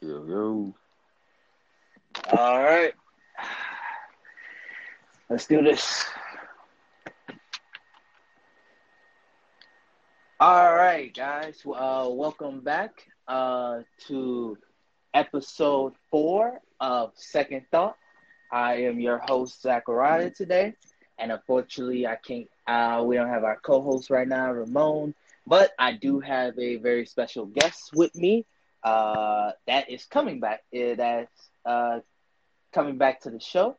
Yo, yo. All right. Let's do this. All right, guys. Uh, welcome back uh, to episode four of Second Thought. I am your host, Zachariah, today. And unfortunately, I can't, uh, we don't have our co host right now, Ramon. But I do have a very special guest with me uh, that is coming back. That's uh, coming back to the show.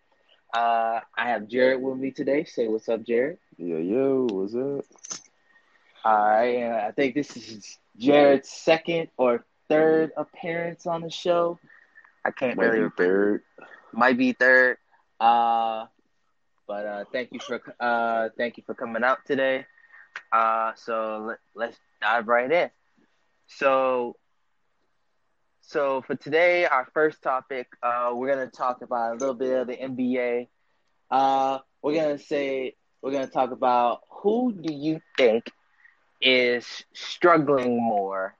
Uh, I have Jared with me today. Say what's up, Jared. Yo, yo, what's up? All right, I think this is Jared's second or third appearance on the show. I can't Might really be third. might be third. Uh, but uh, thank you for uh, thank you for coming out today. Uh, so let, let's dive right in. So, so for today, our first topic, uh, we're gonna talk about a little bit of the NBA. Uh, we're gonna say we're gonna talk about who do you think is struggling more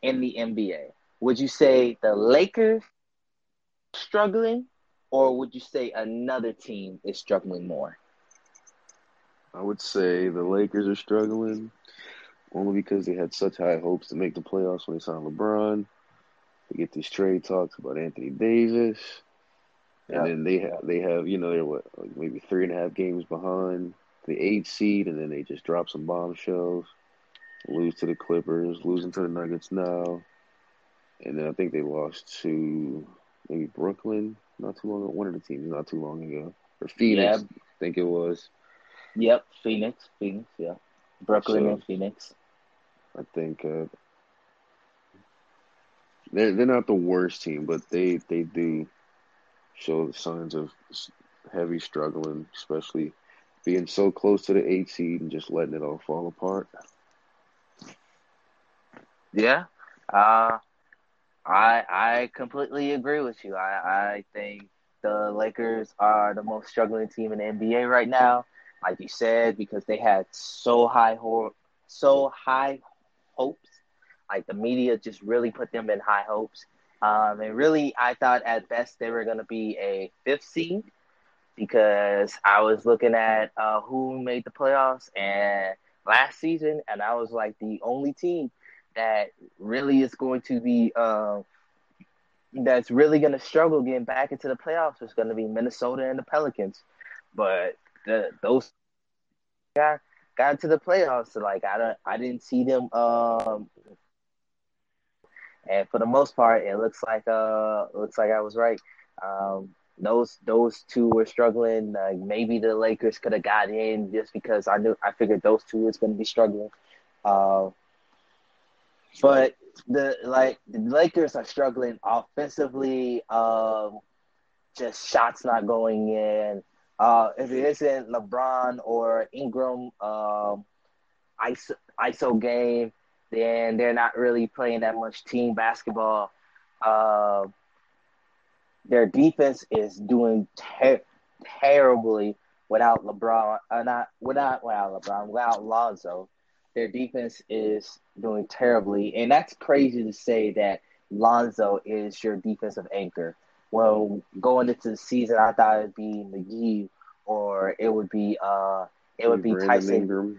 in the NBA? Would you say the Lakers struggling, or would you say another team is struggling more? I would say the Lakers are struggling only because they had such high hopes to make the playoffs when they signed LeBron. They get these trade talks about Anthony Davis, and Yeah. then they have they have you know they're what like maybe three and a half games behind the eight seed, and then they just drop some bombshells, lose to the Clippers, losing to the Nuggets now, and then I think they lost to maybe Brooklyn not too long ago, one of the teams not too long ago, or Phoenix, Yeah. I think it was. Yep, Phoenix, Phoenix, yeah, Brooklyn So- and Phoenix. I think uh, they're they're not the worst team, but they they do show signs of heavy struggling, especially being so close to the eight seed and just letting it all fall apart. Yeah, uh, I I completely agree with you. I I think the Lakers are the most struggling team in the NBA right now, like you said, because they had so high ho- so high hopes. Like the media just really put them in high hopes. Um, and really, I thought at best they were going to be a fifth seed because I was looking at uh, who made the playoffs and last season, and I was like the only team that really is going to be uh, that's really going to struggle getting back into the playoffs is going to be Minnesota and the Pelicans. But the those got got into the playoffs. So like I don't I didn't see them. Um, and for the most part, it looks like uh looks like I was right. Um, those those two were struggling. Maybe the Lakers could have got in just because I knew I figured those two was going to be struggling. Uh, but the like the Lakers are struggling offensively. Um, just shots not going in. Uh, if it isn't LeBron or Ingram, um, ISO, ISO game, then they're not really playing that much team basketball. Uh, their defense is doing ter- terribly without LeBron. Uh, not without without LeBron, without Lonzo. Their defense is doing terribly, and that's crazy to say that Lonzo is your defensive anchor. Well, going into the season, I thought it'd be McGee or it would be uh it would be Brandon Tyson Ingram.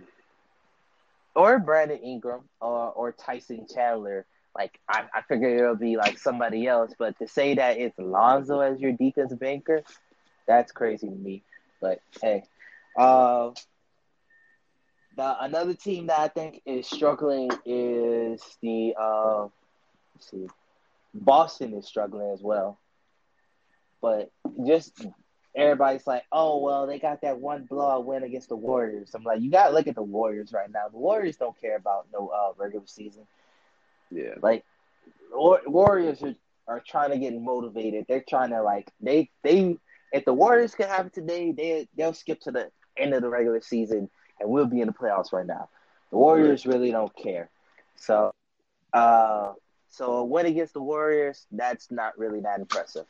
Or Brandon Ingram or or Tyson Chandler. Like I, I figured it'll be like somebody else, but to say that it's Lonzo as your defensive anchor, that's crazy to me. But hey, uh, the another team that I think is struggling is the uh, see, Boston is struggling as well. But just everybody's like, oh well, they got that one blowout win against the Warriors. I'm like, you gotta look at the Warriors right now. The Warriors don't care about no uh, regular season. Yeah, Like Warriors are, are trying to get motivated. They're trying to like they they if the Warriors can have it today, they they'll skip to the end of the regular season and we'll be in the playoffs right now. The Warriors really don't care. So uh so a win against the Warriors, that's not really that impressive.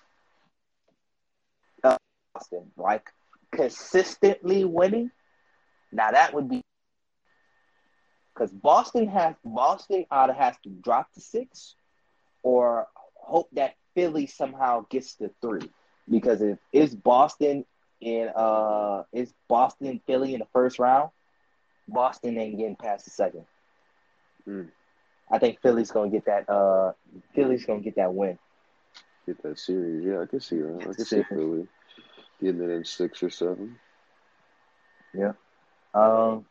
Boston, like consistently winning, now that would be because Boston has Boston either has to drop to six or hope that Philly somehow gets to three because if it's Boston in uh it's Boston Philly in the first round, Boston ain't getting past the second. Mm. I think Philly's gonna get that uh Philly's gonna get that win. Get that series. Yeah, I can see that. I can see Philly getting it in six or seven. Yeah. Um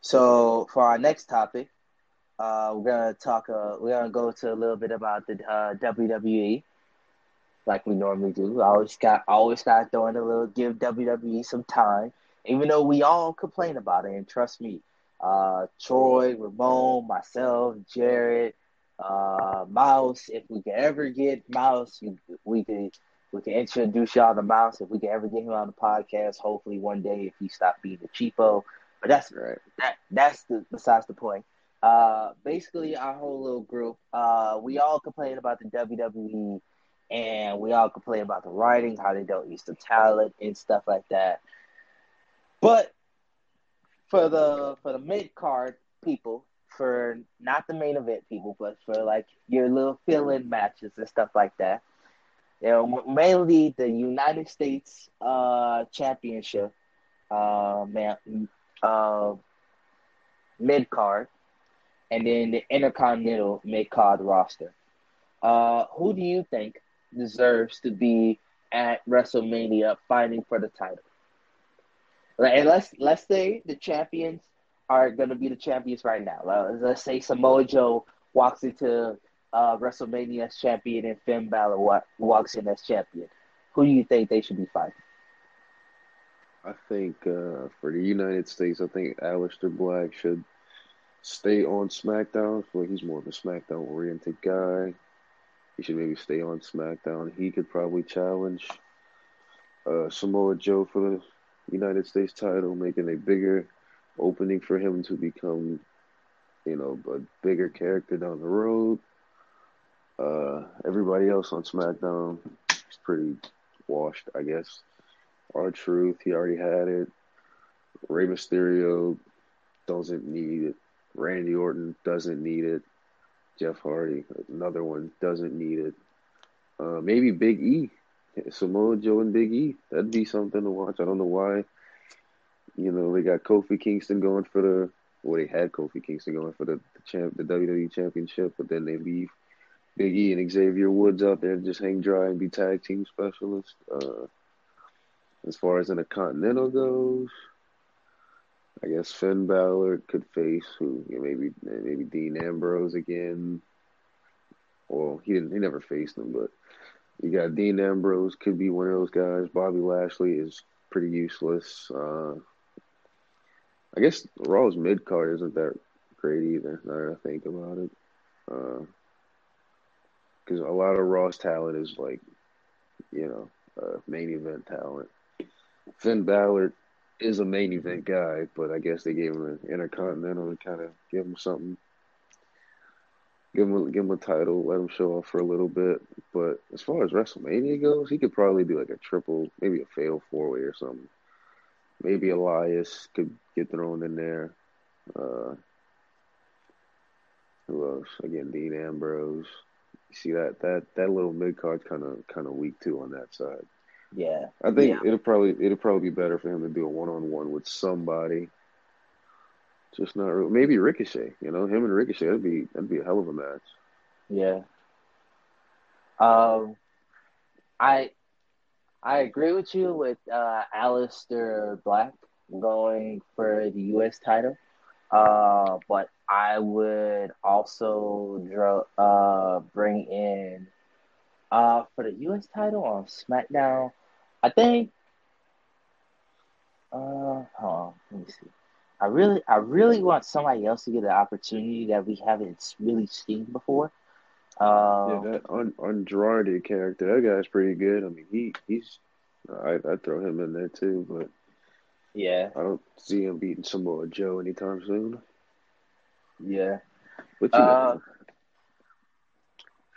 so for our next topic, uh, we're gonna talk. Uh, we're gonna go to a little bit about the uh, WWE, like we normally do. I always got, always got to throw in a little, give WWE some time, even though we all complain about it. And trust me, uh, Troy, Ramon, myself, Jared, uh, Mouse. If we could ever get Mouse, we could we can introduce y'all to Mouse. If we can ever get him on the podcast, hopefully one day if he stopped being a cheapo. But that's right. That that's the besides the point. Uh, basically, our whole little group, uh, we all complain about the WWE, and we all complain about the writing, how they don't use the talent and stuff like that. But for the for the mid card people, for not the main event people, but for like your little fill in matches and stuff like that, you know, mainly the United States uh, Championship, uh, man, uh, mid card and then the Intercontinental mid card roster. Uh, who do you think deserves to be at WrestleMania fighting for the title? And let's let's say the champions are going to be the champions right now. Let's say Samoa Joe walks into uh, WrestleMania champion and Finn Balor walks in as champion. Who do you think they should be fighting? I think uh, for the United States, I think Aleister Black should stay on SmackDown. I he's more of a SmackDown oriented guy. He should maybe stay on SmackDown. He could probably challenge uh, Samoa Joe for the United States title, making a bigger opening for him to become, you know, a bigger character down the road. Uh, everybody else on SmackDown is pretty washed, I guess. R-Truth, he already had it. Rey Mysterio doesn't need it. Randy Orton doesn't need it. Jeff Hardy, another one, doesn't need it. Uh, maybe Big E, Samoa Joe and Big E. That'd be something to watch. I don't know why. You know, they got Kofi Kingston going for the. Well, they had Kofi Kingston going for the, the champ, the WWE Championship, but then they leave Big E and Xavier Woods out there just hang dry and be tag team specialists. Uh, as far as Intercontinental goes, I guess Finn Balor could face who maybe maybe Dean Ambrose again. Well, he didn't. He never faced him, but you got Dean Ambrose could be one of those guys. Bobby Lashley is pretty useless. Uh, I guess Raw's mid card isn't that great either. Now that I think about it, because a lot of Raw's talent is like, you know, uh, main event talent. Finn Balor is a main event guy, but I guess they gave him an intercontinental to kind of give him something, give him give him a title, let him show off for a little bit. But as far as WrestleMania goes, he could probably do like a triple, maybe a fatal four way or something. Maybe Elias could get thrown in there. Uh, who else? Again, Dean Ambrose. See that that that little mid card kind of kind of weak too on that side. Yeah. I think yeah. it'll probably it'll probably be better for him to do a one on one with somebody. Just not really, maybe Ricochet. You know, him and Ricochet that'd be that'd be a hell of a match. Yeah. Um, I I agree with you with uh, Aleister Black going for the U.S. title, uh, but I would also draw, uh, bring in uh, for the U.S. title on SmackDown. I think. Uh, hold on, let me see. I really, I really want somebody else to get an opportunity that we haven't really seen before. Uh, yeah, that Andrade character, that guy's pretty good. I mean, he he's, I I throw him in there too, but yeah, I don't see him beating Samoa Joe anytime soon. Yeah, but you uh, know.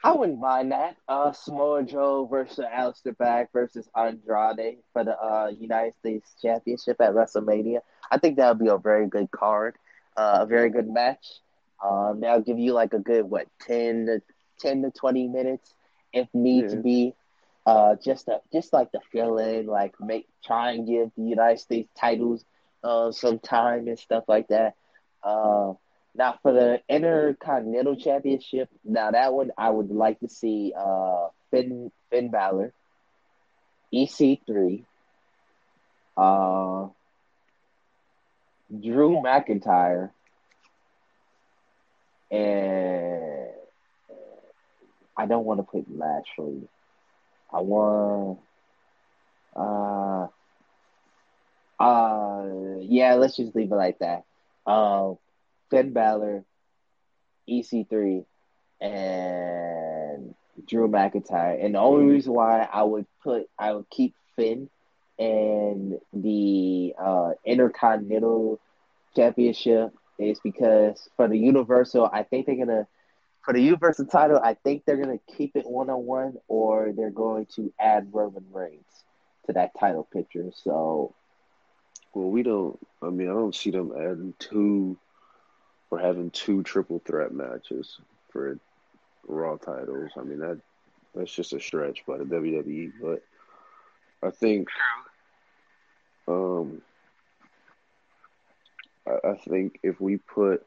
I wouldn't mind that. Uh, Samoa Joe versus Aleister Black versus Andrade for the uh, United States Championship at WrestleMania. I think that would be a very good card, uh, a very good match. Um, that'll give you like a good what ten to ten to twenty minutes if need to Yeah. be. Uh, just to, just like to fill in, like make try and give the United States titles uh some time and stuff like that. Uh, now for the Intercontinental Championship, now that one I would like to see uh Finn Finn Balor, EC3, uh, Drew McIntyre, and I don't want to put Lashley. I want, uh, uh, yeah, let's just leave it like that. Um, Finn Balor, EC3, and Drew McIntyre. And the only reason why I would put, I would keep Finn and the uh, Intercontinental Championship is because for the Universal, I think they're gonna for the Universal title, I think they're gonna keep it one on one, or they're going to add Roman Reigns to that title picture. So Well, we don't. I mean, I don't see them adding two or having two triple threat matches for Raw titles. I mean that that's just a stretch by the WWE. But I think, um, I, I think if we put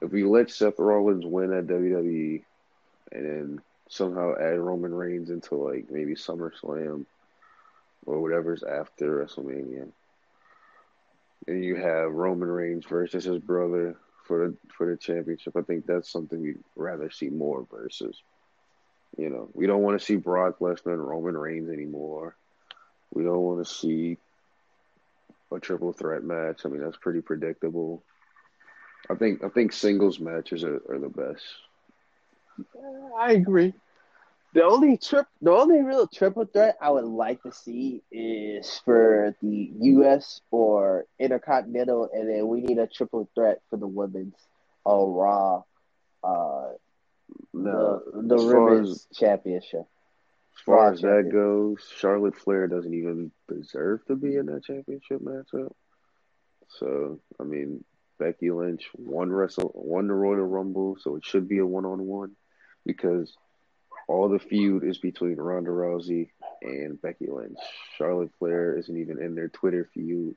if we let Seth Rollins win at WWE and then somehow add Roman Reigns into like maybe SummerSlam or whatever's after WrestleMania. And you have Roman Reigns versus his brother for the for the championship. I think that's something we'd rather see more versus you know, we don't want to see Brock Lesnar and Roman Reigns anymore. We don't want to see a triple threat match. I mean, that's pretty predictable. I think I think singles matches are, are the best. I agree. The only trip, the only real triple threat I would like to see is for the U.S. or Intercontinental, and then we need a triple threat for the women's on Raw, uh, No, the the women's as championship. as far Raw as that goes, Charlotte Flair doesn't even deserve to be in that championship matchup. So I mean, Becky Lynch won wrestle won the Royal Rumble, so it should be a one on one because all the feud is between Ronda Rousey and Becky Lynch. Charlotte Flair isn't even in their Twitter feud,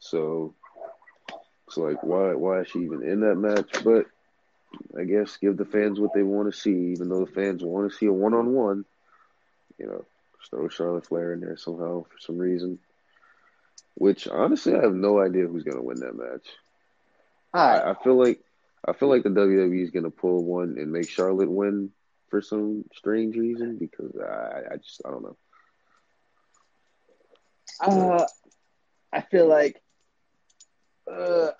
so it's like why why is she even in that match? But I guess give the fans what they want to see, even though the fans want to see a one on one. You know, throw Charlotte Flair in there somehow for some reason. Which honestly, I have no idea who's gonna win that match. I, I feel like I feel like the WWE is gonna pull one and make Charlotte win for some strange reason because I I just I don't know. uh, I feel like uh,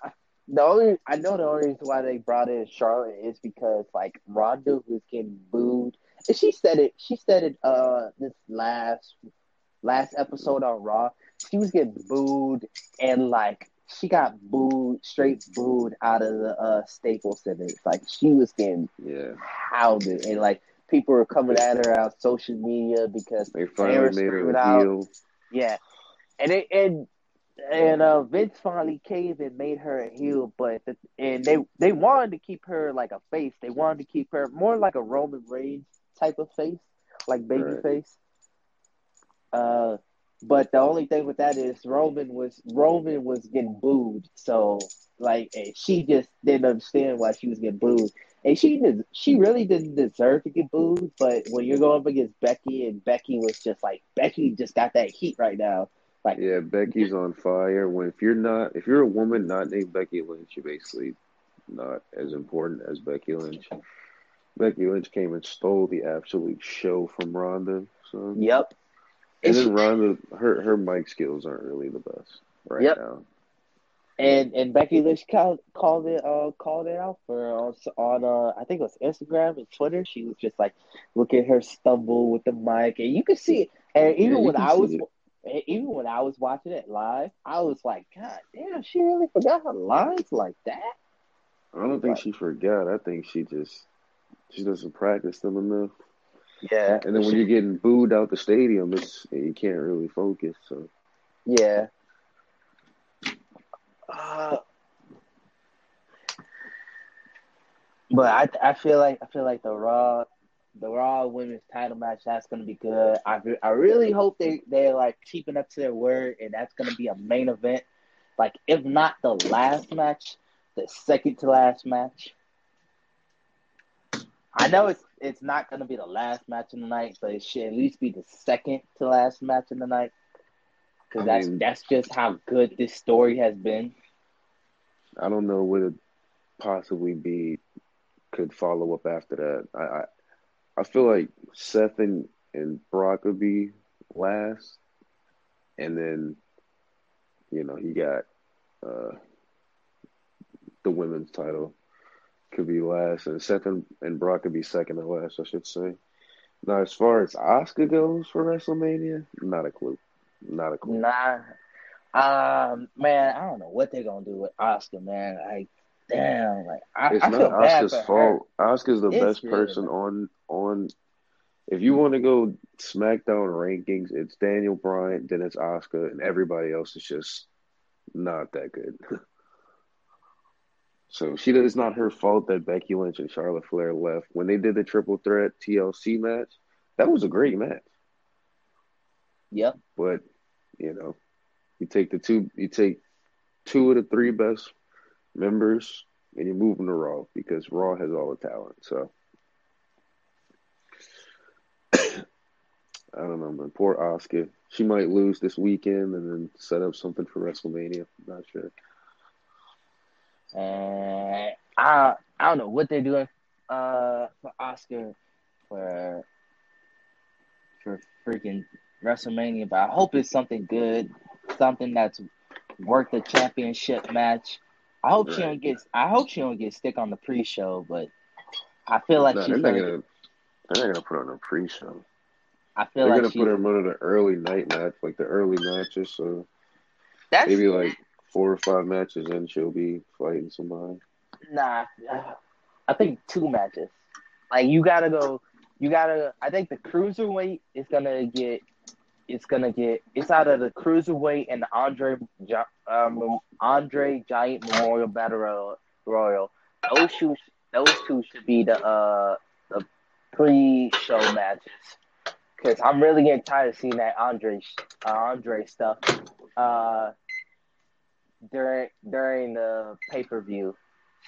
the only I know the only reason why they brought in Charlotte is because like Ronda was getting booed, and she said it. She said it. Uh, this last last episode on Raw, she was getting booed, and like she got booed, straight booed out of the uh, Staples Center. Like she was getting Yeah, hounded, and like people were coming at her on social media because they finally made her out. Yeah, and it, and and uh, Vince finally caved and made her a heel, but the, and they they wanted to keep her like a face. They wanted to keep her more like a Roman Reigns type of face, like baby Right. face. Uh, but the only thing with that is Roman was Roman was getting booed, so like and she just didn't understand why she was getting booed, and she did she really didn't deserve to get booed. But when you're going up against Becky, and Becky was just like Becky just got that heat right now, like Yeah, Becky's on fire. When if you're not if you're a woman not named Becky Lynch, you're basically not as important as Becky Lynch. Becky Lynch came and stole the absolute show from Ronda. So yep. And And, she, then Ronda her her mic skills aren't really the best right Yep. now. and and Becky Lynch called, called it uh called it out for on on uh I think it was Instagram and Twitter. She was just like, look at her stumble with the mic, and you could see it. And even Yeah, when I was it. even when I was watching it live, I was like, God damn, she really forgot her lines like that. I don't think Right. she forgot. I think she just she doesn't practice them enough. Yeah, And then when you're getting booed out the stadium, it's you can't really focus. So yeah. Uh, but I I feel like I feel like the Raw the Raw Women's Title match. That's gonna be good. I I really hope they they're like keeping up to their word, and that's gonna be a main event. Like if not the last match, the second to last match. I know it's it's not gonna be the last match in the night, but it should at least be the second to last match in the night. Because that's mean, that's just how good this story has been. I don't know what it possibly be could follow up after that. I I, I feel like Seth and, and Brock would be last, and then you know he got uh, the women's title could be last, and Seth and, and Brock could be second to last, I should say. Now, as far as Asuka goes for WrestleMania, not a clue. Not a clue. Nah, um, man, I don't know what they're gonna do with Asuka, man. Like, damn, like I, It's I not feel bad for her. fault. Asuka's the It's best person on on. If you want to go SmackDown rankings, it's Daniel Bryan, then it's Asuka, and everybody else is just not that good. so she it's not her fault that Becky Lynch and Charlotte Flair left when they did the triple threat TLC match. That was a great match, Yep. but you know, you take the two, you take two of the three best members, and you move them to Raw because Raw has all the talent. So. I don't know, man. Poor Asuka. She might lose this weekend and then set up something for WrestleMania. I'm not sure. And I I don't know what they're doing uh for Asuka for for freaking WrestleMania, but I hope it's something good, something that's worth the championship match. I hope she don't get I hope she don't get stick on the pre-show, but I feel like no, she's they're not gonna. They're not gonna put on a pre-show. I feel They're like gonna she put her in one of the early night match, like the early matches. So that's maybe like four or five matches and she'll be fighting somebody. Nah, I think two matches. Like you gotta go. You gotta. I think the cruiserweight is gonna get. It's gonna get. It's out of the cruiserweight and the Andre um, Andre Giant Memorial Battle Royal. Those two. Those two should be the uh the pre-show matches. Cause I'm really getting tired of seeing that Andre uh, Andre stuff. Uh, during during the pay per view.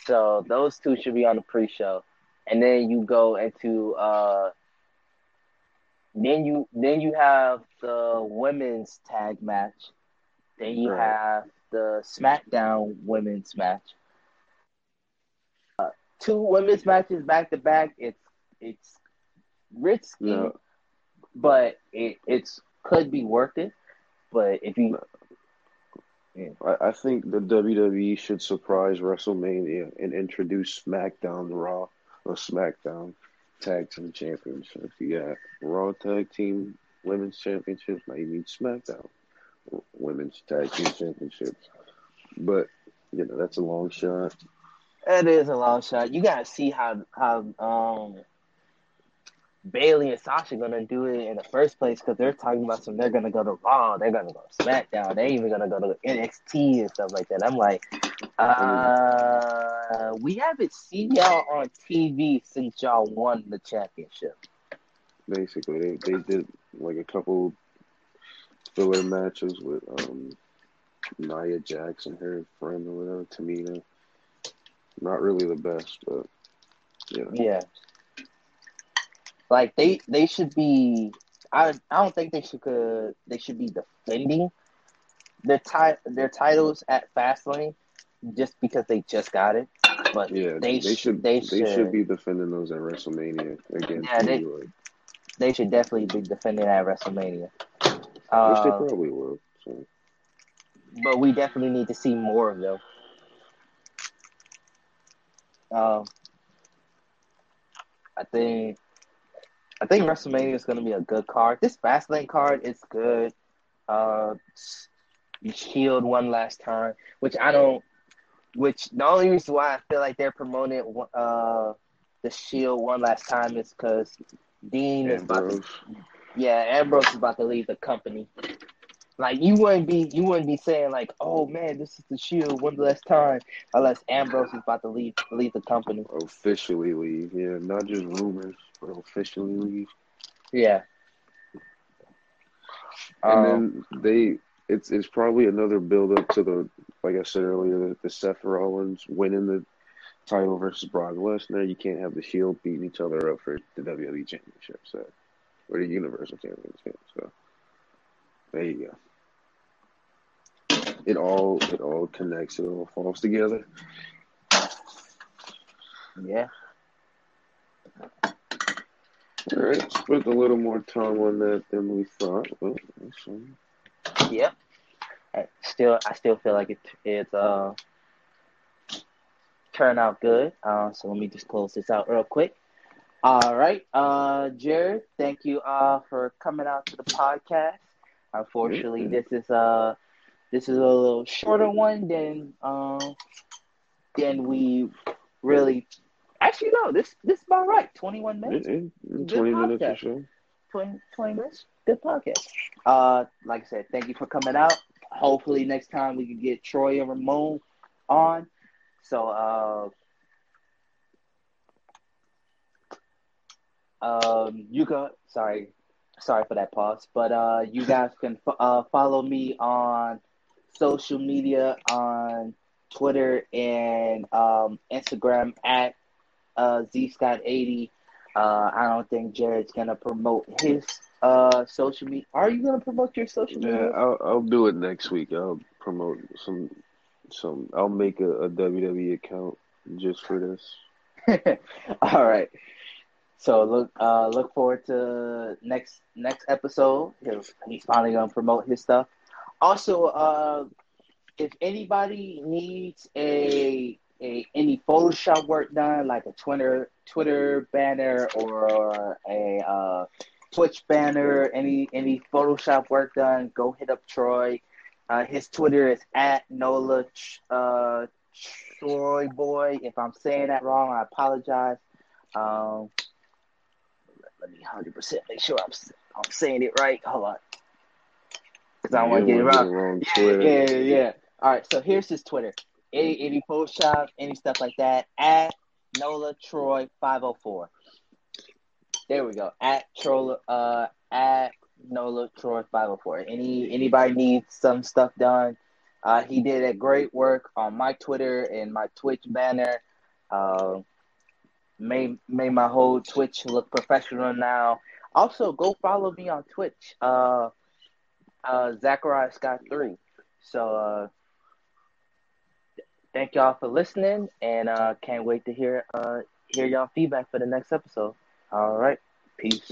So those two should be on the pre-show, and then you go into uh, then you then you have the women's tag match, then you Right. have the SmackDown women's match. Uh, two women's matches back to back. It's it's risky, No, but it it's could be worth it. But if you I, I think the WWE should surprise WrestleMania and introduce SmackDown Raw or SmackDown Tag Team Championship. You got Raw Tag Team Women's Championships. Now you need SmackDown Women's Tag Team Championships. But you know that's a long shot. It is a long shot. You gotta see how how um Bayley and Sasha gonna do it in the first place because they're talking about some. They're gonna go to Raw. They're gonna go to SmackDown. They're even gonna go to NXT and stuff like that. I'm like, uh, we haven't seen y'all on TV since y'all won the championship. Basically, they they did like a couple filler matches with um Nia Jackson, her friend or whatever, Tamina. Not really the best, but yeah. Yeah, like they they should be. I I don't think they should could they should be defending their ti- their titles at Fastlane just because they just got it. But Yeah, they, they, should they they should, should be defending those at WrestleMania against Yeah, they- they should definitely be defending at WrestleMania. which they Uh, probably will. So but we definitely need to see more of them. Um, I think I think WrestleMania is going to be a good card. This Fastlane card is good. Uh, Shield one last time, which I don't. Which the only reason why I feel like they're promoting uh the Shield one last time is because Dean is about to Yeah, Ambrose is about to leave the company. Like you wouldn't be you wouldn't be saying like, oh man, this is the Shield one last time, unless Ambrose is about to leave leave the company. Officially leave, yeah, not just rumors, but officially leave. Yeah. And Um, then they, it's it's probably another build up to the, like I said earlier, the, the Seth Rollins winning the title versus Brock Lesnar. You can't have the Shield beating each other up for the WWE Championship, so or the Universal Championship. So there you go. It all it all connects. It all falls together. yeah. All right, spent a little more time on that than we thought. Well. Yeah. I still I still feel like it it's uh turned out good. Uh so let me just close this out real quick. All right. Uh Jared, thank you uh for coming out to the podcast. Unfortunately Mhm. this is uh this is a little shorter one than um than we really actually no, this this is about right. Twenty one minutes. In, in Good twenty minutes or podcast. so. 20, 20 minutes. Good podcast. Uh, like I said, thank you for coming out. Hopefully next time we can get Troy and Ramon on. So, uh, um, you can. Sorry, sorry for that pause. But uh, you guys can fo- uh follow me on social media on Twitter and um Instagram at uh zscott80. Uh, I don't think Jared's gonna promote his uh social media. Are you gonna promote your social Yeah, media? I'll I'll do it next week. I'll promote some some. I'll make a, a WWE account just for this. All right. So look uh look forward to next next episode. He's, he's finally gonna promote his stuff. Also, uh if anybody needs a a any Photoshop work done, like a Twitter Twitter banner or a uh, Twitch banner, any any Photoshop work done, go hit up Troy. Uh, his Twitter is at Nola uh, Troy Boy. If I'm saying that wrong, I apologize. Um, let me hundred percent make sure I'm I'm saying it right. Hold on, because I don't want to get it wrong. Yeah, yeah, yeah. All right, so here's his Twitter. Any any Photoshop, any stuff like that, at Nola Troy five oh four. There we go. At Troll uh at Nola Troy five oh four. Any anybody needs some stuff done. Uh he did a great work on my Twitter and my Twitch banner. Uh made made my whole Twitch look professional now. Also go follow me on Twitch. Uh uh Zachariah Scott three. So uh thank y'all for listening and uh can't wait to hear uh hear y'all feedback for the next episode. All right. Peace.